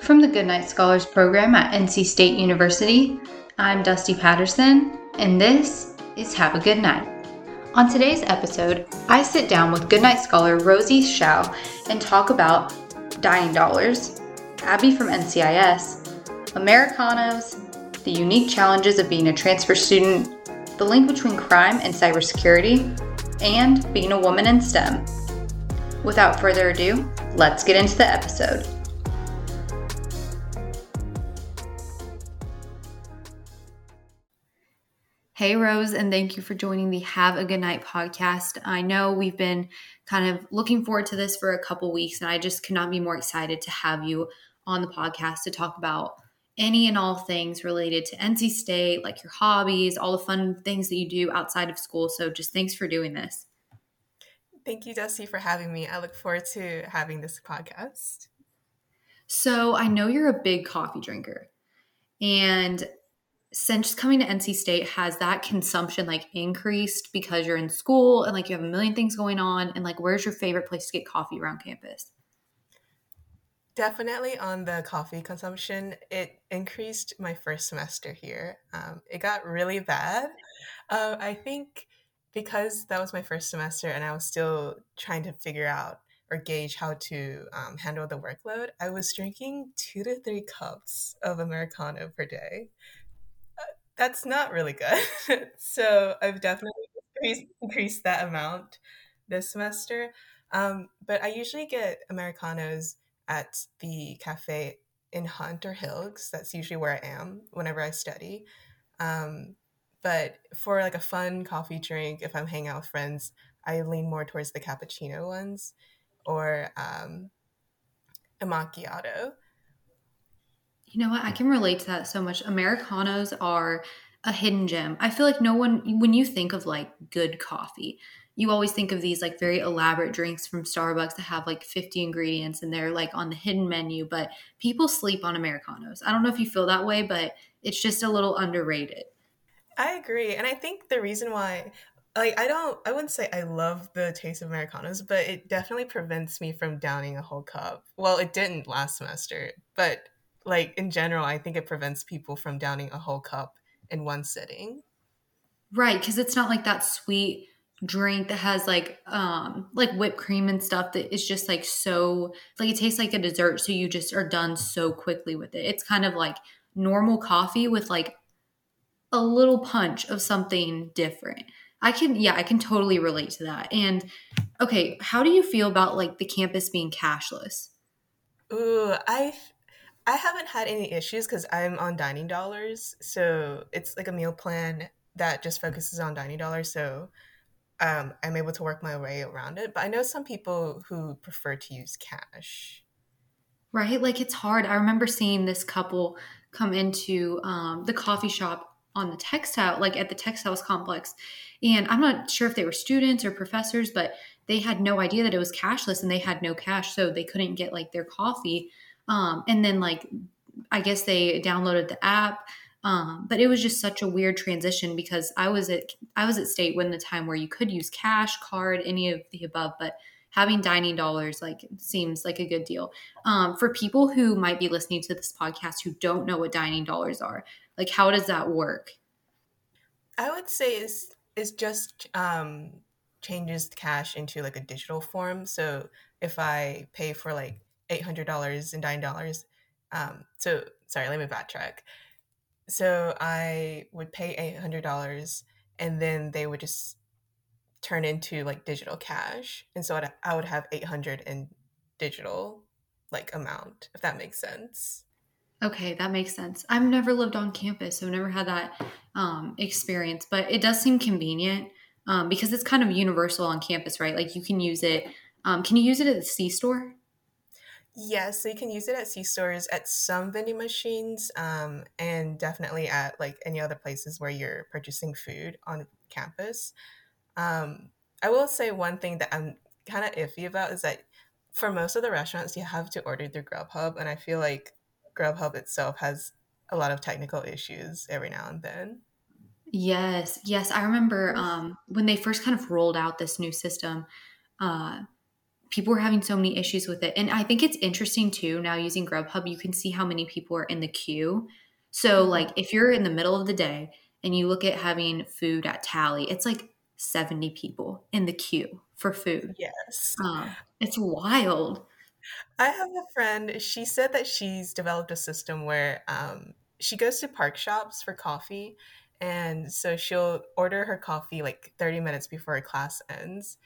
From the Goodnight Scholars program at NC State University, I'm Dusty Patterson, and this is Have a Good Night. On today's episode, I sit down with Goodnight Scholar Rosie Shao and talk about dining dollars, Abby from NCIS, Americanos, the unique challenges of being a transfer student, the link between crime and cybersecurity, and being a woman in STEM. Without further ado, let's get into the episode. Hey, Rose, and thank you for joining the Have a Good Night podcast. I know we've been kind of looking forward to this for a couple weeks, and I just could not be more excited to have you on the podcast to talk about any and all things related to NC State, like your hobbies, all the fun things that you do outside of school. So, just thanks for doing this. Thank you, Dusty, for having me. I look forward to having this podcast. So, I know you're a big coffee drinker, and since coming to NC State, has that consumption like increased because you're in school and like you have a million things going on? And like, where's your favorite place to get coffee around campus? Definitely on the coffee consumption, it increased my first semester here. Um, it got really bad. Uh, I think because that was my first semester and I was still trying to figure out or gauge how to um, handle the workload, I was drinking two to three cups of Americano per day that's not really good. so I've definitely increased, increased, that amount this semester. Um, but I usually get Americanos at the cafe in Hunt or Hill's. That's usually where I am whenever I study. Um, but for like a fun coffee drink, if I'm hanging out with friends, I lean more towards the cappuccino ones or um, a macchiato. You know what? I can relate to that so much. Americanos are a hidden gem. I feel like no one, when you think of like good coffee, you always think of these like very elaborate drinks from Starbucks that have like 50 ingredients and they're like on the hidden menu, but people sleep on Americanos. I don't know if you feel that way, but it's just a little underrated. I agree. And I think the reason why like I don't I wouldn't say I love the taste of Americanos, but it definitely prevents me from downing a whole cup. Well, it didn't last semester, but like in general, I think it prevents people from downing a whole cup in one sitting. Right, because it's not like that sweet drink that has like um like whipped cream and stuff that is just like so like it tastes like a dessert so you just are done so quickly with it. It's kind of like normal coffee with like a little punch of something different. I can yeah, I can totally relate to that. And okay, how do you feel about like the campus being cashless? Ooh, I I haven't had any issues because I'm on dining dollars. So it's like a meal plan that just focuses on dining dollars. So um, I'm able to work my way around it. But I know some people who prefer to use cash. Right? Like it's hard. I remember seeing this couple come into um, the coffee shop on the textile, like at the textiles complex. And I'm not sure if they were students or professors, but they had no idea that it was cashless and they had no cash. So they couldn't get like their coffee um, and then like I guess they downloaded the app. Um, but it was just such a weird transition because I was at I was at state when the time where you could use cash, card, any of the above, but having dining dollars like seems like a good deal. Um, for people who might be listening to this podcast who don't know what dining dollars are, like how does that work? I would say is is just um, changes cash into like a digital form. So if I pay for like eight hundred dollars and nine dollars. Um, so sorry, let me backtrack. So I would pay eight hundred dollars, and then they would just turn into like digital cash, and so I'd, I would have eight hundred in digital like amount, if that makes sense. Okay, that makes sense. I've never lived on campus, so I've never had that um, experience, but it does seem convenient um, because it's kind of universal on campus, right? Like you can use it. Um, can you use it at the C store? Yes, so you can use it at C stores, at some vending machines, um, and definitely at like any other places where you're purchasing food on campus. Um, I will say one thing that I'm kind of iffy about is that for most of the restaurants, you have to order through Grubhub, and I feel like Grubhub itself has a lot of technical issues every now and then. Yes, yes, I remember um, when they first kind of rolled out this new system. Uh, people were having so many issues with it. And I think it's interesting too. Now using Grubhub, you can see how many people are in the queue. So, Mm-hmm. like, if you're in the middle of the day and you look at having food at Talley, it's like 70 people in the queue for food. Yes. Um, it's wild. I have a friend, she said that she's developed a system where um, she goes to park shops for coffee. And so she'll order her coffee like 30 minutes before her class ends.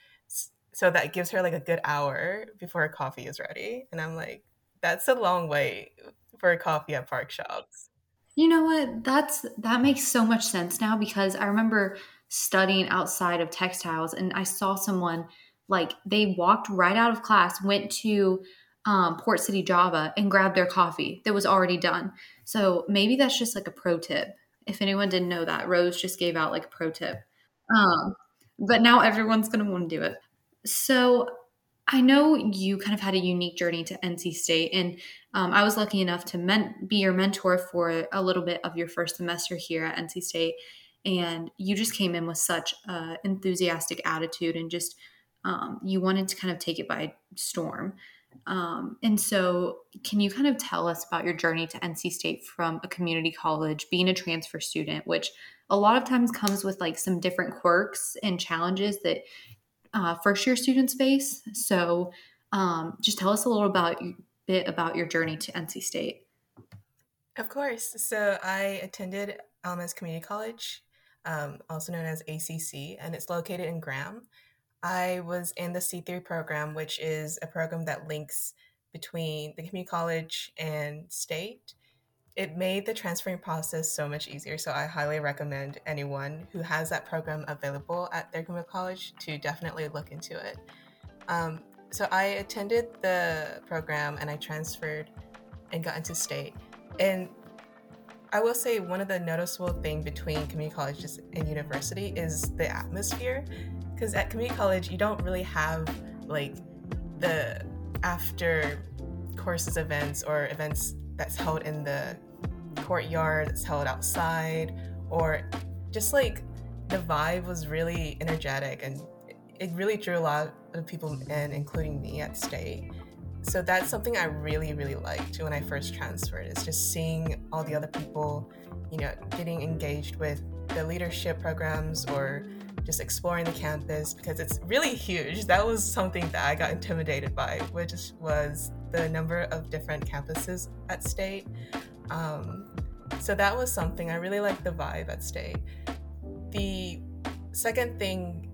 So that gives her like a good hour before her coffee is ready. And I'm like, that's a long wait for a coffee at park shops. You know what? That's that makes so much sense now because I remember studying outside of textiles and I saw someone like they walked right out of class, went to um, Port City Java and grabbed their coffee that was already done. So maybe that's just like a pro tip. If anyone didn't know that, Rose just gave out like a pro tip. Um, but now everyone's to want to do it. So I know you kind of had a unique journey to NC State, and um, I was lucky enough to men- be your mentor for a little bit of your first semester here at NC State. And you just came in with such an enthusiastic attitude and just um, you wanted to kind of take it by storm. Um, and so, can you kind of tell us about your journey to NC State from a community college, being a transfer student, which a lot of times comes with like some different quirks and challenges that uh, first year students face. So, um, just tell us a little about bit about your journey to NC State. Of course. So I attended Alamance Community College, um, also known as ACC, and it's located in Graham. I was in the C3 program, which is a program that links between the community college and state. It made the transferring process so much easier. So I highly recommend anyone who has that program available at their community college to definitely look into it. Um, so I attended the program and I transferred and got into state. And I will say one of the noticeable thing between community colleges and university is the atmosphere. Because at community college, you don't really have like the after courses events or events that's held in the courtyard, that's held outside, or just like the vibe was really energetic and it really drew a lot of people in, including me at state. So that's something I really, really liked when I first transferred is just seeing all the other people, you know, getting engaged with the leadership programs or just exploring the campus because it's really huge. That was something that I got intimidated by, which was the number of different campuses at state. Um, so that was something I really liked the vibe at state. The second thing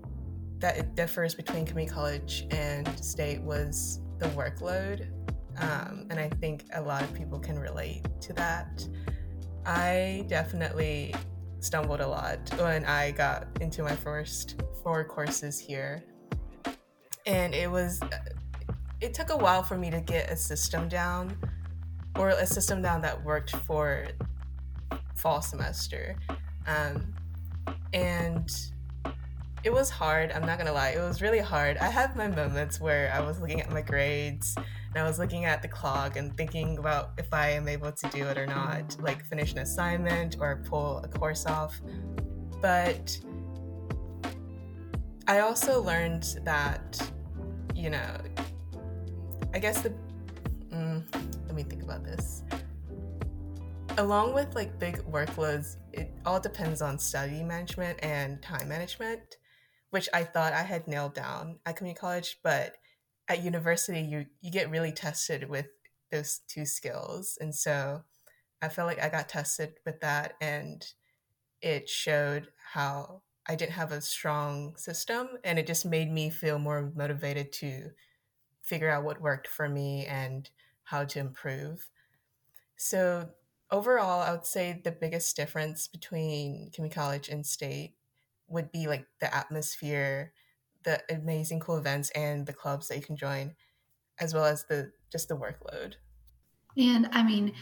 that it differs between community college and state was the workload. Um, and I think a lot of people can relate to that. I definitely stumbled a lot when I got into my first four courses here. And it was, it took a while for me to get a system down or a system down that worked for fall semester. Um, and it was hard. I'm not gonna lie. It was really hard. I had my moments where I was looking at my grades and I was looking at the clock and thinking about if I am able to do it or not, like finish an assignment or pull a course off. But I also learned that, you know, I guess the. Mm, me think about this. Along with like big workloads, it all depends on study management and time management which I thought I had nailed down at community college, but at university you you get really tested with those two skills. And so I felt like I got tested with that and it showed how I didn't have a strong system and it just made me feel more motivated to figure out what worked for me and how to improve. So overall, I would say the biggest difference between community college and state would be like the atmosphere, the amazing cool events and the clubs that you can join, as well as the just the workload. And I mean,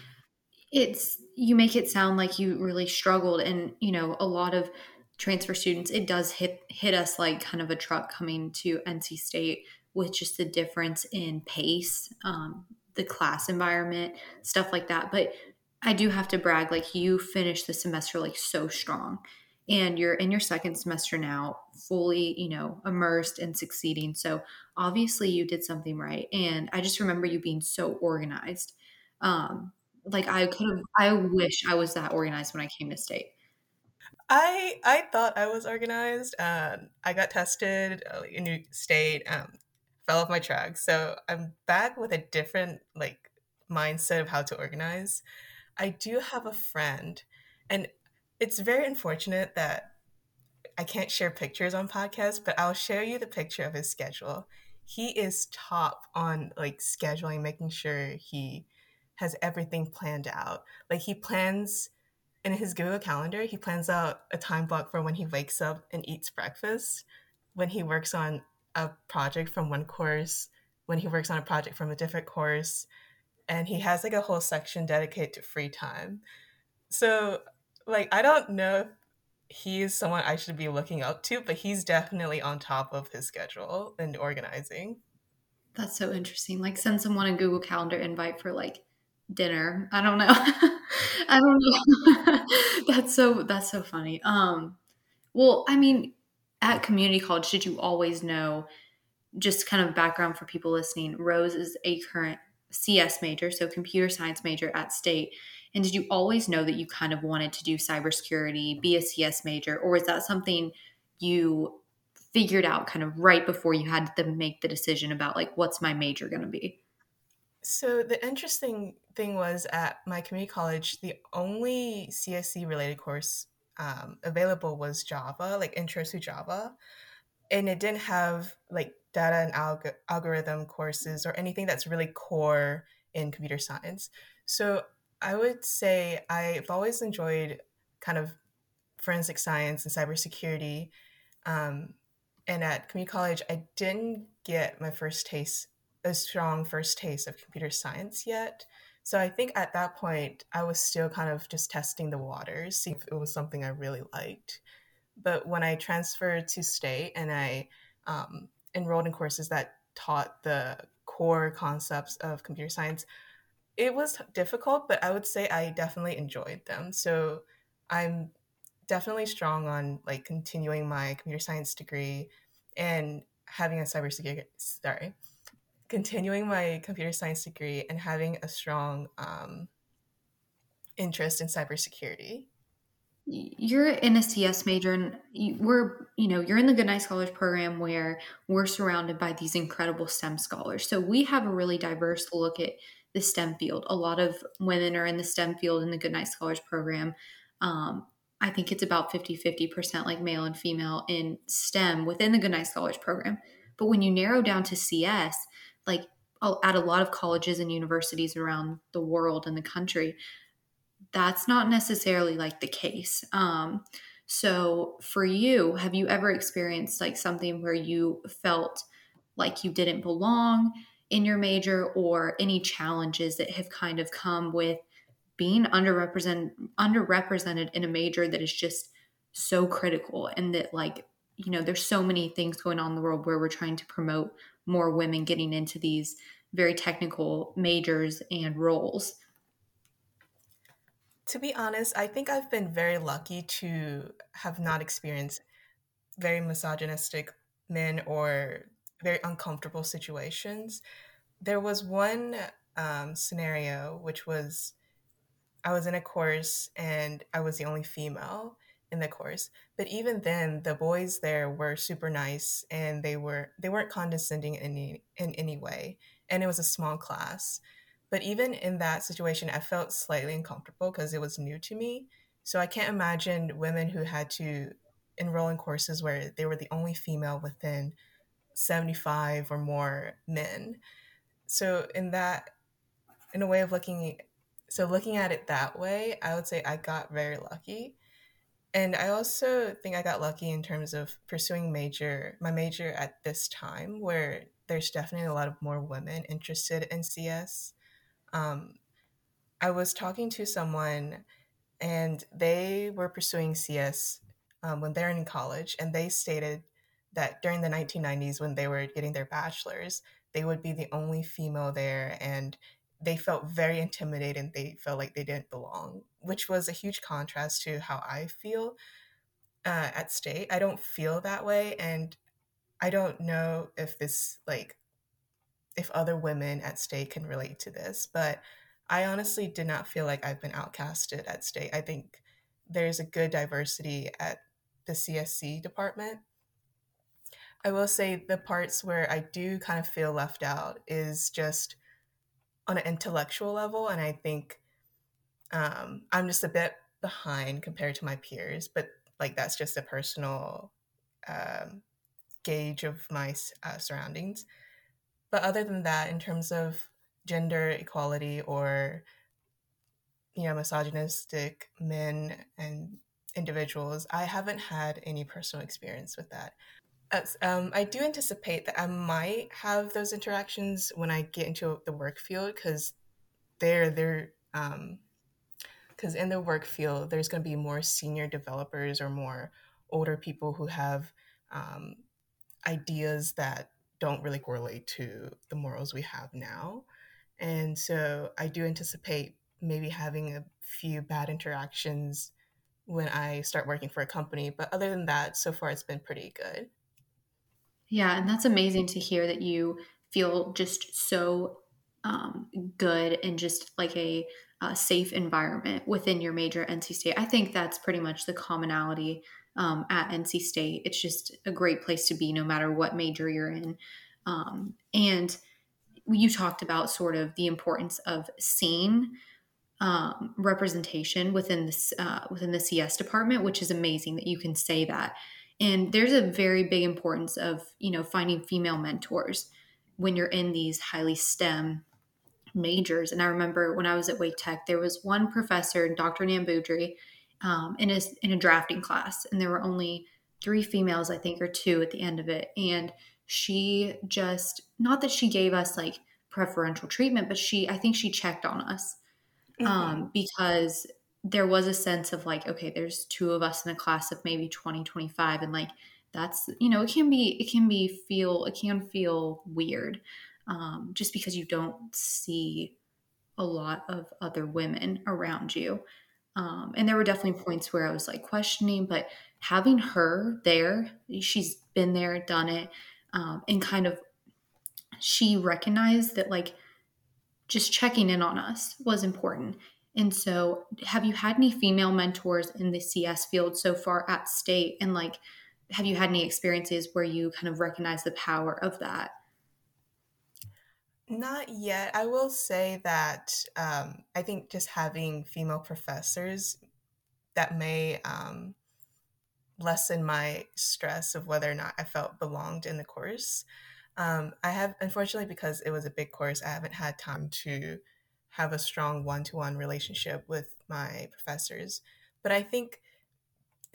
it's you make it sound like you really struggled and you know a lot of transfer students it does hit hit us like kind of a truck coming to nc state with just the difference in pace um, the class environment stuff like that but i do have to brag like you finished the semester like so strong and you're in your second semester now, fully, you know, immersed and succeeding. So obviously you did something right. And I just remember you being so organized. Um, like I could have, I wish I was that organized when I came to state. I I thought I was organized. Um, I got tested uh, in New State, um, fell off my track, so I'm back with a different like mindset of how to organize. I do have a friend, and it's very unfortunate that I can't share pictures on podcasts, but I'll share you the picture of his schedule. He is top on like scheduling, making sure he has everything planned out. Like he plans in his Google Calendar, he plans out a time block for when he wakes up and eats breakfast, when he works on a project from one course, when he works on a project from a different course, and he has like a whole section dedicated to free time. So, like, I don't know if he's someone I should be looking up to, but he's definitely on top of his schedule and organizing. That's so interesting. Like, send someone a Google Calendar invite for like dinner. I don't know. I don't know. that's so that's so funny. Um well, I mean, at community college, did you always know just kind of background for people listening, Rose is a current CS major, so computer science major at state. And did you always know that you kind of wanted to do cybersecurity, be a CS major, or was that something you figured out kind of right before you had to make the decision about like what's my major going to be? So the interesting thing was at my community college, the only CSE related course um, available was Java, like Intro to Java, and it didn't have like data and alg- algorithm courses or anything that's really core in computer science. So I would say I've always enjoyed kind of forensic science and cybersecurity. Um, and at community college, I didn't get my first taste a strong first taste of computer science yet. So I think at that point, I was still kind of just testing the waters, see if it was something I really liked. But when I transferred to state and I um, enrolled in courses that taught the core concepts of computer science, it was difficult, but I would say I definitely enjoyed them. So I'm definitely strong on like continuing my computer science degree and having a cybersecurity sorry continuing my computer science degree and having a strong um, interest in cybersecurity. You're in a CS major, and you, we're, you know, you're in the Goodnight Scholars program where we're surrounded by these incredible STEM scholars. So we have a really diverse look at the STEM field. A lot of women are in the STEM field in the Goodnight Scholars program. Um, I think it's about 50 50% like male and female in STEM within the Goodnight Scholars program. But when you narrow down to CS, like at a lot of colleges and universities around the world and the country that's not necessarily like the case. Um, so for you have you ever experienced like something where you felt like you didn't belong in your major or any challenges that have kind of come with being underrepresented underrepresented in a major that is just so critical and that like you know there's so many things going on in the world where we're trying to promote more women getting into these very technical majors and roles? To be honest, I think I've been very lucky to have not experienced very misogynistic men or very uncomfortable situations. There was one um, scenario which was I was in a course and I was the only female in the course but even then the boys there were super nice and they were they weren't condescending in any in any way and it was a small class. But even in that situation i felt slightly uncomfortable because it was new to me. So i can't imagine women who had to enroll in courses where they were the only female within 75 or more men. So in that in a way of looking so looking at it that way i would say i got very lucky and I also think I got lucky in terms of pursuing major my major at this time where there's definitely a lot of more women interested in CS. Um, I was talking to someone and they were pursuing CS um, when they're in college, and they stated that during the 1990s, when they were getting their bachelor's, they would be the only female there, and they felt very intimidated. They felt like they didn't belong, which was a huge contrast to how I feel. uh, at state. I don't feel that way, and I don't know if this like if other women at state can relate to this, but I honestly did not feel like I've been outcasted at state. I think there's a good diversity at the CSC department. I will say the parts where I do kind of feel left out is just on an intellectual level, and I think um, I'm just a bit behind compared to my peers, but like that's just a personal um, gauge of my uh, surroundings. But other than that, in terms of gender equality or you know misogynistic men and individuals, I haven't had any personal experience with that. As, um, I do anticipate that I might have those interactions when I get into the work field because there, they're um, because in the work field there's going to be more senior developers or more older people who have um, ideas that don't really correlate to the morals we have now. And so i do anticipate maybe having a few bad interactions when i start working for a company but other than that so far it's been pretty good yeah and that's amazing to hear that you feel just so um, good and just like a uh, safe environment within your major NC State. I think that's pretty much the commonality um, at NC State. It's just a great place to be no matter what major you're in. Um, and you talked about sort of the importance of seeing um, representation within this uh, within the CS department, which is amazing that you can say that. And there's a very big importance of you know finding female mentors when you're in these highly STEM majors. And I remember when I was at Wake Tech, there was one professor, Dr. Nambudri, um, in, a, in a drafting class, and there were only three females, I think, or two at the end of it. And she just, not that she gave us like preferential treatment, but she, I think she checked on us mm-hmm. um, because there was a sense of like, okay, there's two of us in a class of maybe 20, 25, and like, that's you know it can be it can be feel it can feel weird um, just because you don't see a lot of other women around you. Um, and there were definitely points where I was like questioning, but having her there, she's been there, done it, um, and kind of she recognized that like just checking in on us was important. And so, have you had any female mentors in the CS field so far at state? And like, have you had any experiences where you kind of recognize the power of that? Not yet. I will say that um, I think just having female professors that may um, lessen my stress of whether or not I felt belonged in the course. Um, I have, unfortunately, because it was a big course, I haven't had time to have a strong one to one relationship with my professors. But I think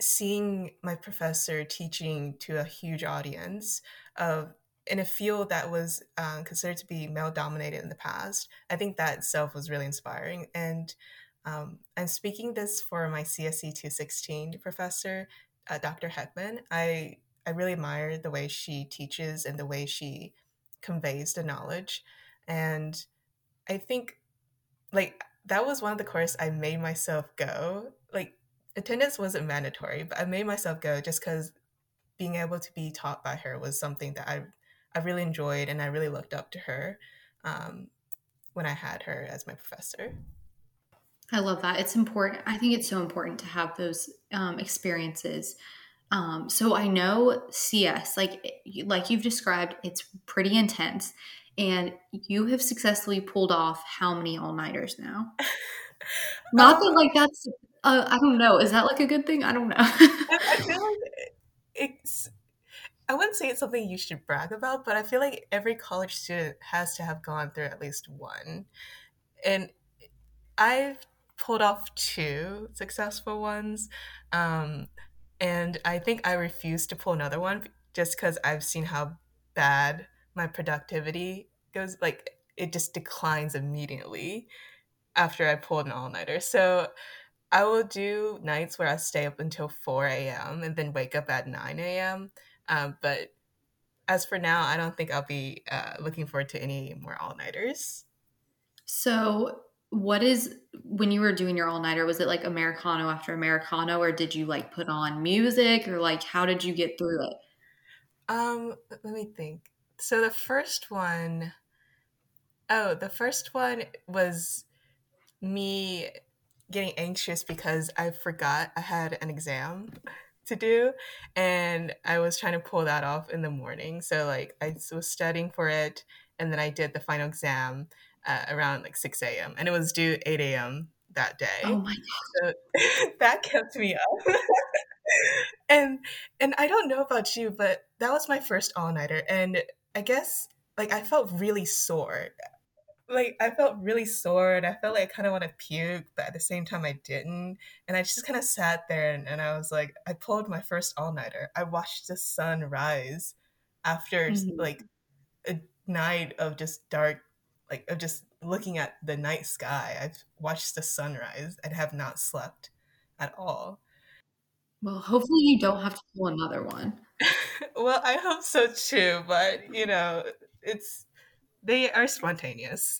seeing my professor teaching to a huge audience of in a field that was um, considered to be male dominated in the past, I think that itself was really inspiring. And um, I'm speaking this for my CSE 216 professor, uh, Dr. Heckman. I, I really admire the way she teaches and the way she conveys the knowledge. And I think, like, that was one of the courses I made myself go. Like, attendance wasn't mandatory, but I made myself go just because being able to be taught by her was something that I I really enjoyed and I really looked up to her um, when I had her as my professor. I love that. It's important. I think it's so important to have those um, experiences. Um, so I know CS, like like you've described, it's pretty intense, and you have successfully pulled off how many all nighters now? Not that like that's uh, I don't know. Is that like a good thing? I don't know. I feel like it's I wouldn't say it's something you should brag about, but I feel like every college student has to have gone through at least one. And I've pulled off two successful ones. Um, and I think I refuse to pull another one just because I've seen how bad my productivity goes. Like, it just declines immediately after I pull an all nighter. So I will do nights where I stay up until 4 a.m. and then wake up at 9 a.m. Um, but as for now, I don't think I'll be uh, looking forward to any more all nighters. So what is when you were doing your all nighter? Was it like Americano after Americano, or did you like put on music, or like how did you get through it? Um, let me think. So the first one, oh, the first one was me getting anxious because I forgot I had an exam to do and I was trying to pull that off in the morning. So like I was studying for it and then I did the final exam uh, around like 6 a.m. and it was due 8 a.m. that day. Oh my god. So that kept me up. and and I don't know about you, but that was my first all-nighter and I guess like I felt really sore like I felt really sore and I felt like I kind of want to puke, but at the same time I didn't. And I just kind of sat there and, and I was like, I pulled my first all nighter. I watched the sun rise after mm-hmm. like a night of just dark, like of just looking at the night sky. I've watched the sunrise and have not slept at all. Well, hopefully you don't have to pull another one. Well, I hope so too, but you know, it's they are spontaneous.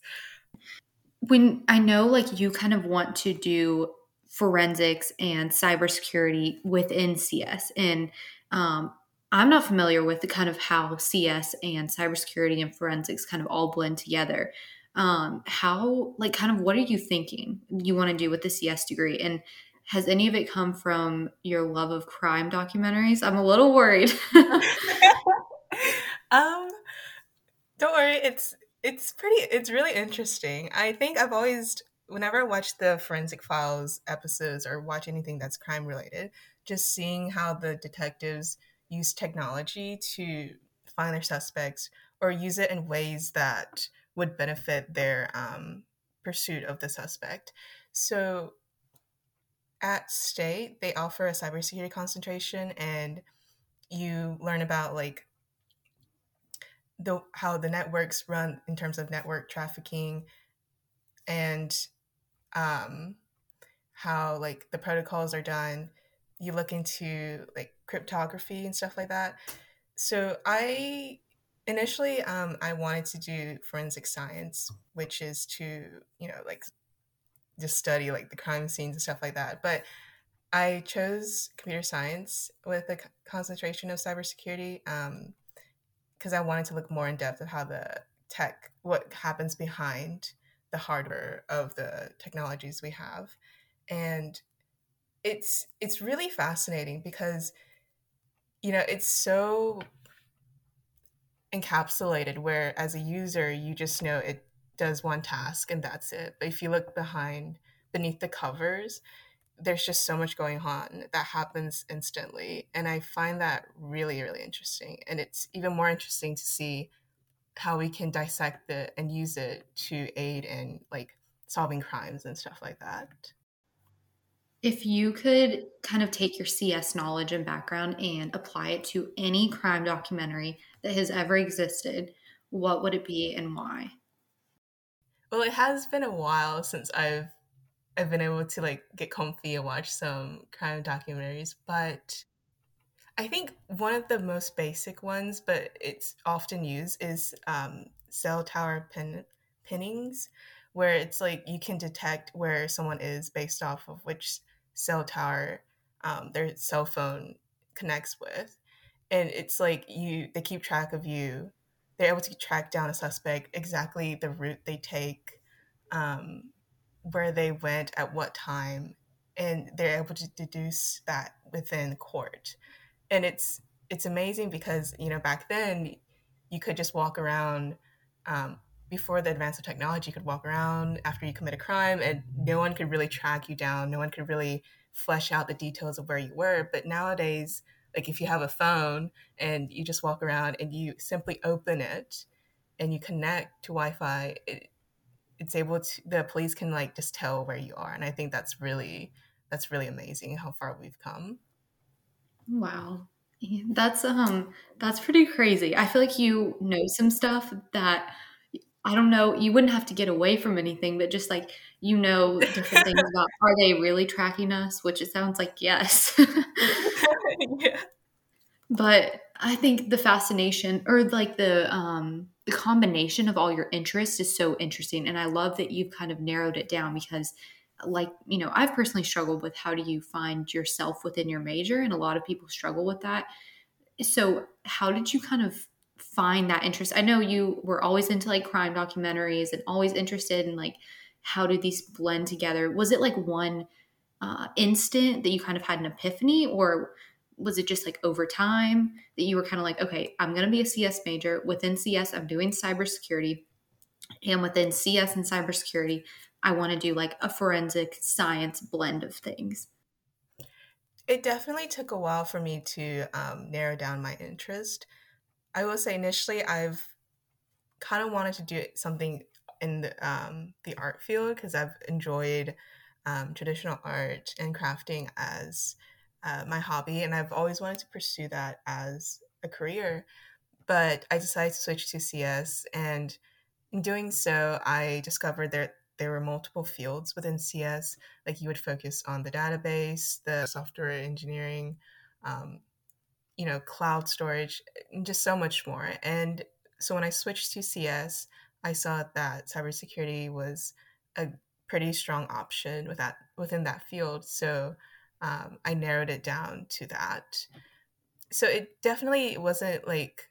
When I know like you kind of want to do forensics and cybersecurity within CS and um, I'm not familiar with the kind of how CS and cybersecurity and forensics kind of all blend together. Um, how like kind of what are you thinking you want to do with the CS degree and has any of it come from your love of crime documentaries? I'm a little worried. um don't worry, it's it's pretty it's really interesting. I think I've always whenever I watch the forensic files episodes or watch anything that's crime related, just seeing how the detectives use technology to find their suspects or use it in ways that would benefit their um, pursuit of the suspect. So at state, they offer a cybersecurity concentration and you learn about like the how the networks run in terms of network trafficking and um, how like the protocols are done. You look into like cryptography and stuff like that. So i initially um, i wanted to do forensic science which is to you know like just study like the crime scenes and stuff like that but i chose computer science with a concentration of cybersecurity um, because I wanted to look more in depth of how the tech, what happens behind the hardware of the technologies we have, and it's it's really fascinating because you know it's so encapsulated where as a user you just know it does one task and that's it. But if you look behind beneath the covers there's just so much going on that happens instantly. And i find that really really interesting. And it's even more interesting to see how we can dissect it and use it to aid in like solving crimes and stuff like that. If you could kind of take your cs knowledge and background and apply it to any crime documentary that has ever existed what would it be and why well it has been a while since i've I've been able to like get comfy and watch some crime documentaries, but I think one of the most basic ones, but it's often used, is um, cell tower pin pinnings, where it's like you can detect where someone is based off of which cell tower um, their cell phone connects with, and it's like you they keep track of you. They're able to track down a suspect exactly the route they take. Um, where they went at what time and they're able to deduce that within court and it's it's amazing because you know back then you could just walk around um, before the advance of technology you could walk around after you commit a crime and no one could really track you down no one could really flesh out the details of where you were but nowadays like if you have a phone and you just walk around and you simply open it and you connect to wi-fi it, it's able to the police can like just tell where you are and i think that's really that's really amazing how far we've come. Wow. That's um that's pretty crazy. I feel like you know some stuff that i don't know you wouldn't have to get away from anything but just like you know different things about are they really tracking us which it sounds like yes yeah but I think the fascination or like the um the combination of all your interests is so interesting and I love that you've kind of narrowed it down because like you know I've personally struggled with how do you find yourself within your major and a lot of people struggle with that. So how did you kind of find that interest? I know you were always into like crime documentaries and always interested in like how do these blend together? Was it like one uh, instant that you kind of had an epiphany or was it just like over time that you were kind of like, okay, I'm going to be a CS major. Within CS, I'm doing cybersecurity. And within CS and cybersecurity, I want to do like a forensic science blend of things. It definitely took a while for me to um, narrow down my interest. I will say initially, I've kind of wanted to do something in the, um, the art field because I've enjoyed um, traditional art and crafting as uh, my hobby, and I've always wanted to pursue that as a career. But I decided to switch to CS, and in doing so, I discovered that there were multiple fields within CS. Like you would focus on the database, the software engineering, um, you know, cloud storage, and just so much more. And so when I switched to CS, I saw that cybersecurity was a pretty strong option with that within that field. So um, I narrowed it down to that. So it definitely wasn't like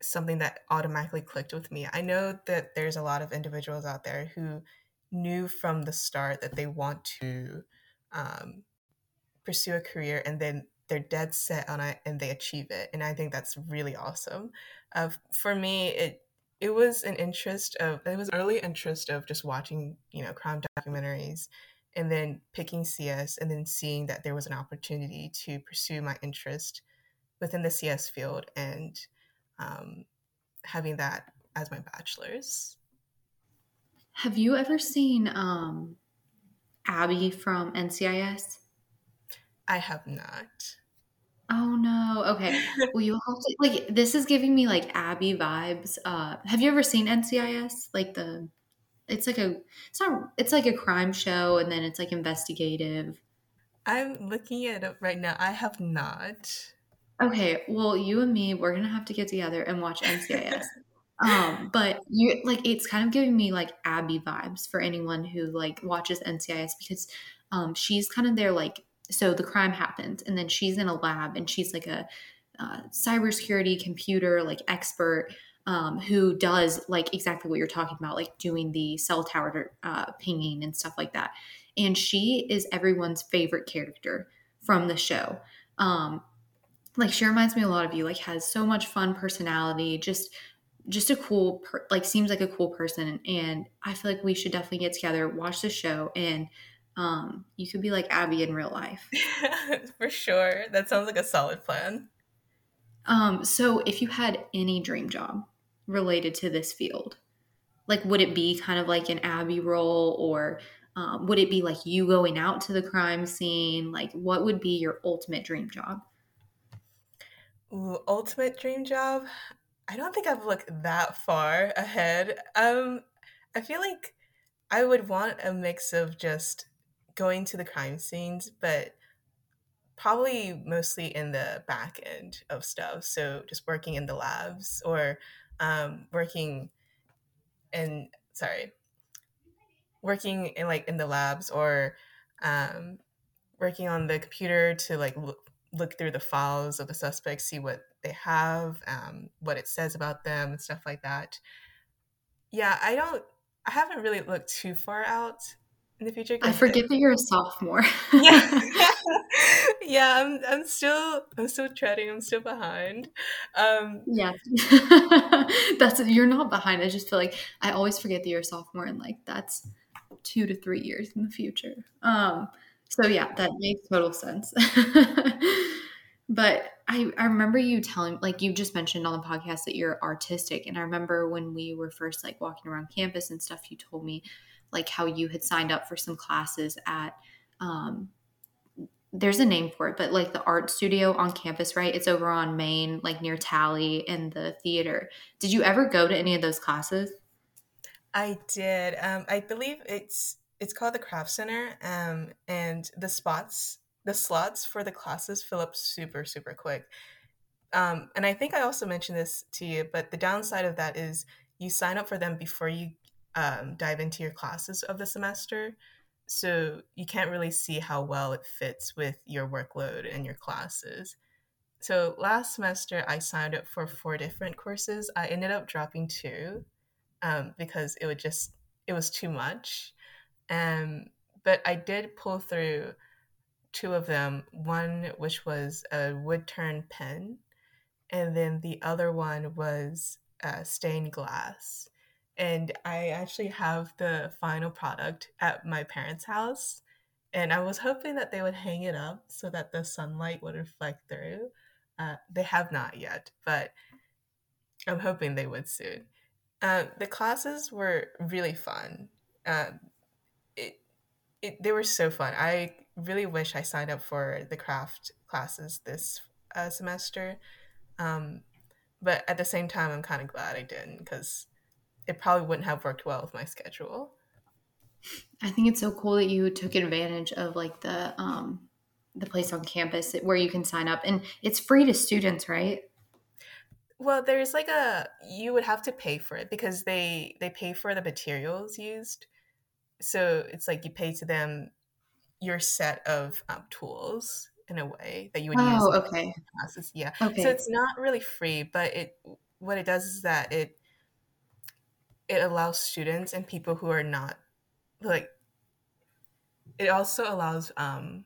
something that automatically clicked with me. I know that there's a lot of individuals out there who knew from the start that they want to um, pursue a career and then they're dead set on it and they achieve it. And I think that's really awesome. Uh, for me, it it was an interest of it was early interest of just watching you know crime documentaries and then picking CS and then seeing that there was an opportunity to pursue my interest within the CS field and um, having that as my bachelor's. Have you ever seen um, Abby from NCIS? I have not. Oh no. Okay. Well, you'll have to like this is giving me like Abby vibes. Uh have you ever seen NCIS? Like the it's like a it's not it's like a crime show and then it's like investigative. I'm looking at it right now. I have not. Okay, well, you and me, we're gonna have to get together and watch NCIS. um, but you like it's kind of giving me like Abby vibes for anyone who like watches NCIS because um, she's kind of there like so the crime happens and then she's in a lab and she's like a uh, cybersecurity computer like expert um, who does like exactly what you're talking about, like doing the cell tower uh, pinging and stuff like that. And she is everyone's favorite character from the show. Um, like she reminds me a lot of you. Like has so much fun personality. Just just a cool per- like seems like a cool person and i feel like we should definitely get together watch the show and um you could be like abby in real life for sure that sounds like a solid plan um so if you had any dream job related to this field? Like, would it be kind of like an Abby role, or um, would it be like you going out to the crime scene? Like, what would be your ultimate dream job? Ooh, ultimate dream job? I don't think I've looked that far ahead. Um, I feel like I would want a mix of just going to the crime scenes, but probably mostly in the back end of stuff. So just working in the labs or um, working in sorry working in like in the labs or um, working on the computer to like look, look through the files of the suspects see what they have um, what it says about them and stuff like that yeah i don't i haven't really looked too far out in the future i forget that you're a sophomore yeah yeah, I'm I'm still I'm still treading. I'm still behind. Um, yeah, that's you're not behind. I just feel like I always forget that you're a sophomore, and like that's two to three years in the future. Um, so yeah, that makes total sense. but I I remember you telling like you just mentioned on the podcast that you're artistic, and I remember when we were first like walking around campus and stuff, you told me like how you had signed up for some classes at um, there's a name for it, but like the art studio on campus, right? It's over on Main, like near Talley and the theater. Did you ever go to any of those classes? I did. Um, I believe it's it's called the Craft Center, um, and the spots, the slots for the classes fill up super super quick. Um, and I think I also mentioned this to you, but the downside of that is you sign up for them before you um, dive into your classes of the semester. So you can't really see how well it fits with your workload and your classes. So last semester, I signed up for four different courses. I ended up dropping two um, because it would just it was too much. Um, but I did pull through two of them. One which was a wood turn pen, and then the other one was uh, stained glass. And I actually have the final product at my parents' house. And I was hoping that they would hang it up so that the sunlight would reflect through. Uh, they have not yet, but I'm hoping they would soon. Uh, the classes were really fun. Um, it, it, they were so fun. I really wish I signed up for the craft classes this uh, semester. Um, but at the same time, I'm kind of glad I didn't because it probably wouldn't have worked well with my schedule. I think it's so cool that you took advantage of like the um, the place on campus where you can sign up, and it's free to students, right? Well, there's like a you would have to pay for it because they they pay for the materials used. So it's like you pay to them your set of um, tools in a way that you would oh, use okay. classes. Yeah. Okay. So it's not really free, but it what it does is that it it allows students and people who are not like it also allows um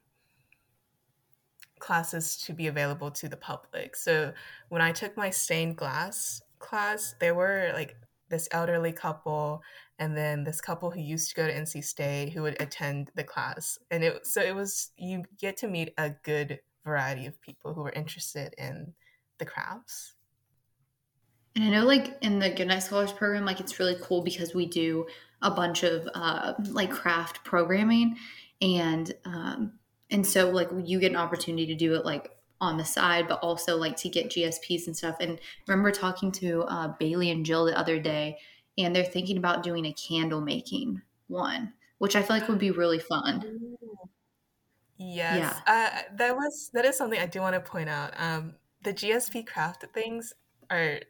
classes to be available to the public. So when I took my stained glass class, there were like this elderly couple and then this couple who used to go to NC State who would attend the class. And it so it was you get to meet a good variety of people who were interested in the crafts. And I know, like in the Goodnight Scholars program, like it's really cool because we do a bunch of uh, like craft programming, and um, and so like you get an opportunity to do it like on the side, but also like to get GSPs and stuff. And remember talking to uh, Bailey and Jill the other day, and they're thinking about doing a candle making one, which I feel like would be really fun. Yes, yeah. uh, that was that is something I do want to point out. Um, the GSP craft things are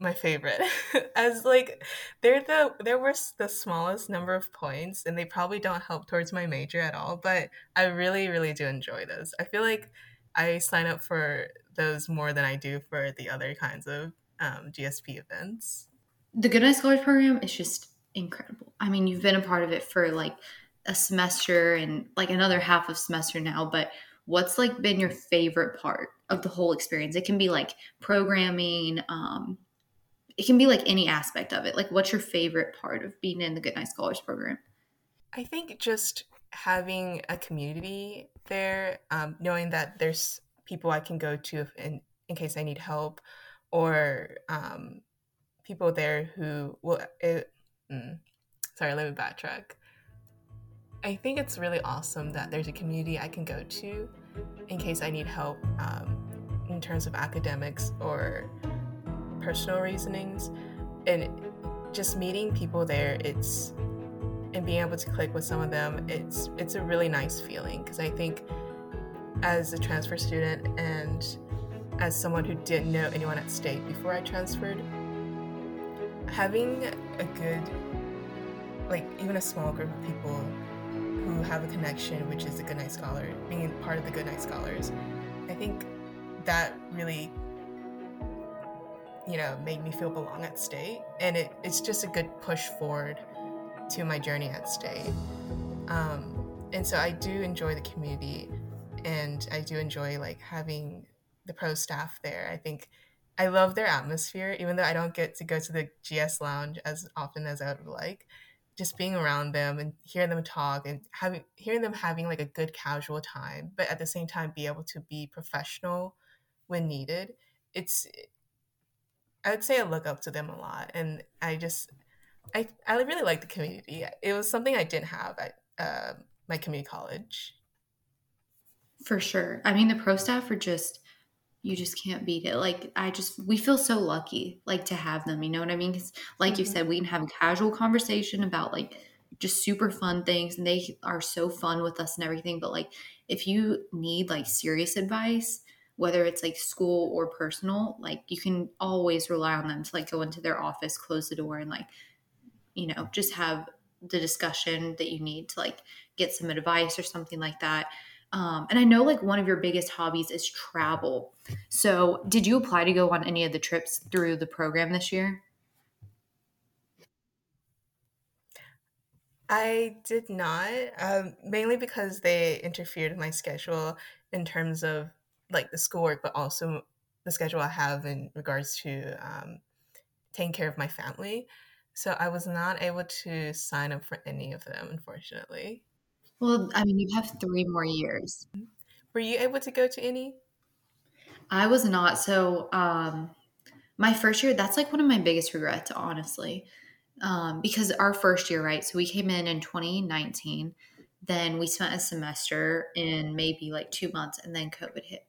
my favorite. As like they're the there was the smallest number of points and they probably don't help towards my major at all but i really really do enjoy those. I feel like i sign up for those more than i do for the other kinds of um, gsp events. The Goodnight Scholars program is just incredible. I mean you've been a part of it for like a semester and like another half of semester now but what's like been your favorite part of the whole experience? It can be like programming um, it can be like any aspect of it. Like, what's your favorite part of being in the Goodnight Scholars program? I think just having a community there, um, knowing that there's people I can go to in, in case I need help, or um, people there who will. It, mm, sorry, let me backtrack. I think it's really awesome that there's a community I can go to in case I need help um, in terms of academics or personal reasonings and just meeting people there it's and being able to click with some of them it's it's a really nice feeling because i think as a transfer student and as someone who didn't know anyone at state before i transferred having a good like even a small group of people who have a connection which is the Goodnight Scholar being part of the Goodnight Scholars i think that really you know, made me feel belong at state. And it, it's just a good push forward to my journey at state. Um, and so I do enjoy the community and I do enjoy like having the pro staff there. I think I love their atmosphere, even though I don't get to go to the GS lounge as often as I would like. Just being around them and hearing them talk and having hearing them having like a good casual time, but at the same time be able to be professional when needed. It's I would say I look up to them a lot, and I just I I really like the community. It was something I didn't have at uh, my community college. For sure. I mean, the pro staff are just you just can't beat it. Like I just we feel so lucky like to have them. You know what I mean? Because like mm-hmm. you said, we can have a casual conversation about like just super fun things, and they are so fun with us and everything. But like if you need like serious advice whether it's like school or personal, like you can always rely on them to like go into their office, close the door, and like, you know, just have the discussion that you need to like get some advice or something like that. Um, and I know like one of your biggest hobbies is travel. So, did you apply to go on any of the trips through the program this year? I did not, um, mainly because they interfered with my schedule in terms of like the schoolwork, but also the schedule I have in regards to um, taking care of my family. So I was not able to sign up for any of them, unfortunately. Well, I mean, you have three more years. Were you able to go to any? I was not. So, um, my first year, that's like one of my biggest regrets, honestly um, because our first year, right? So we came in in 2019. Then we spent a semester in maybe like two months, and then COVID hit.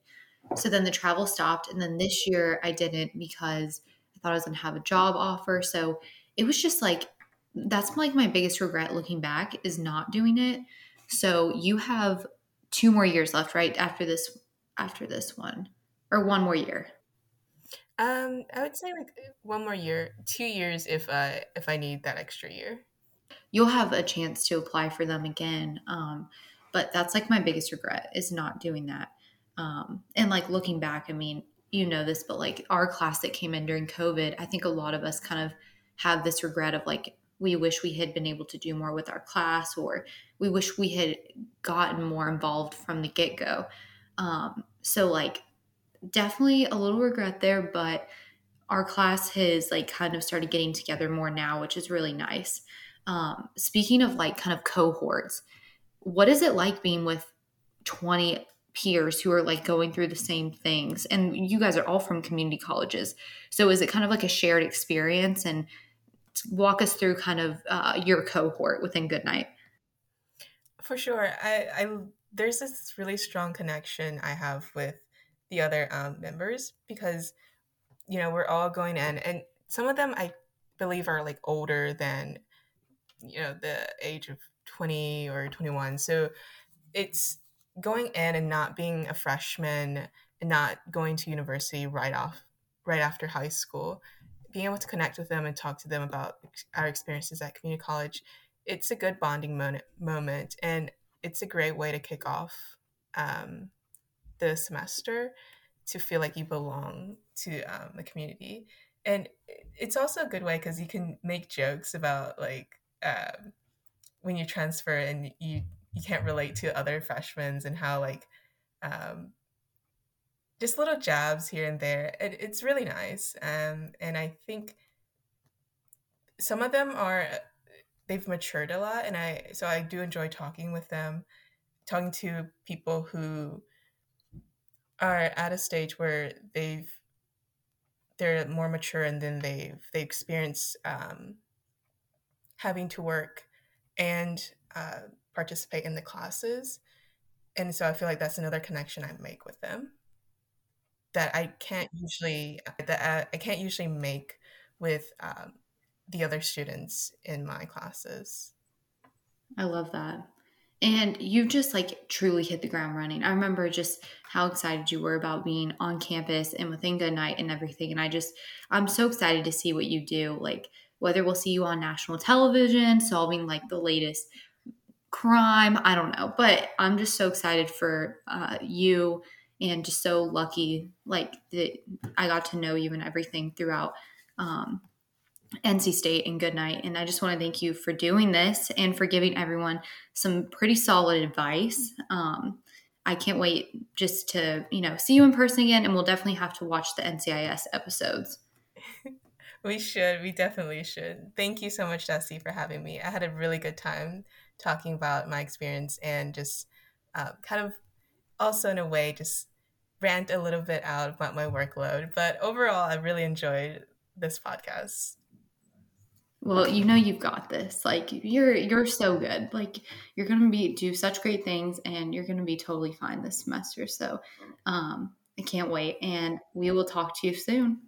So then the travel stopped. And then this year I didn't because I thought I was going to have a job offer. So it was just like, that's like my biggest regret looking back is not doing it. So you have two more years left, right? After this, after this one, or one more year. Um, I would say like one more year, two years if I if I need that extra year. You'll have a chance to apply for them again. Um, but that's like my biggest regret is not doing that. Um, and like looking back, I mean, you know this, but like our class that came in during COVID, I think a lot of us kind of have this regret of like we wish we had been able to do more with our class or we wish we had gotten more involved from the get-go um, so like definitely a little regret there, but our class has like kind of started getting together more now, which is really nice. Um, speaking of like kind of cohorts, what is it like being with 20 peers who are like going through the same things? And you guys are all from community colleges. So is it kind of like a shared experience? And walk us through kind of uh, your cohort within Goodnight. For sure. I, I there's this really strong connection I have with the other um, members because you know we're all going in and some of them i believe are like older than you know the age of 20 or 21 so it's going in and not being a freshman and not going to university right off right after high school being able to connect with them and talk to them about our experiences at community college it's a good bonding moment, moment and it's a great way to kick off um, the semester to feel like you belong to um, the community. And it's also a good way because you can make jokes about like um, when you transfer and you you can't relate to other freshmen and how like um, just little jabs here and there. It, it's really nice um, and i think some of them are they've matured a lot and i so i do enjoy talking with them talking to people who are at a stage where they've they're more mature and then they've they experience um, having to work and uh, participate in the classes and so i feel like that's another connection i make with them that i can't usually that i can't usually make with um, the other students in my classes i love that and you've just like truly hit the ground running. I remember just how excited you were about being on campus and within night and everything. And I just, I'm so excited to see what you do. Like, whether we'll see you on national television solving like the latest crime, I don't know. But I'm just so excited for uh, you and just so lucky, like, that I got to know you and everything throughout um, NC State and Goodnight. And I just want to thank you for doing this and for giving everyone some pretty solid advice. Um, I can't wait just to, you know, see you in person again. And we'll definitely have to watch the NCIS episodes. we should. We definitely should. Thank you so much, Dusty, for having me. I had a really good time talking about my experience and just uh, kind of also, in a way, just rant a little bit out about my workload. But overall, I really enjoyed this podcast. Well, you know you've got this. Like you're you're so good. Like you're going to be do such great things and you're going to be totally fine this semester. So, um I can't wait and we will talk to you soon.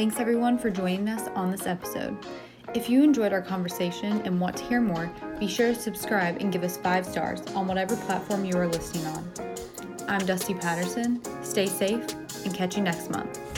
Thanks everyone for joining us on this episode. If you enjoyed our conversation and want to hear more, be sure to subscribe and give us five stars on whatever platform you are listening on. I'm Dusty Patterson. Stay safe and catch you next month.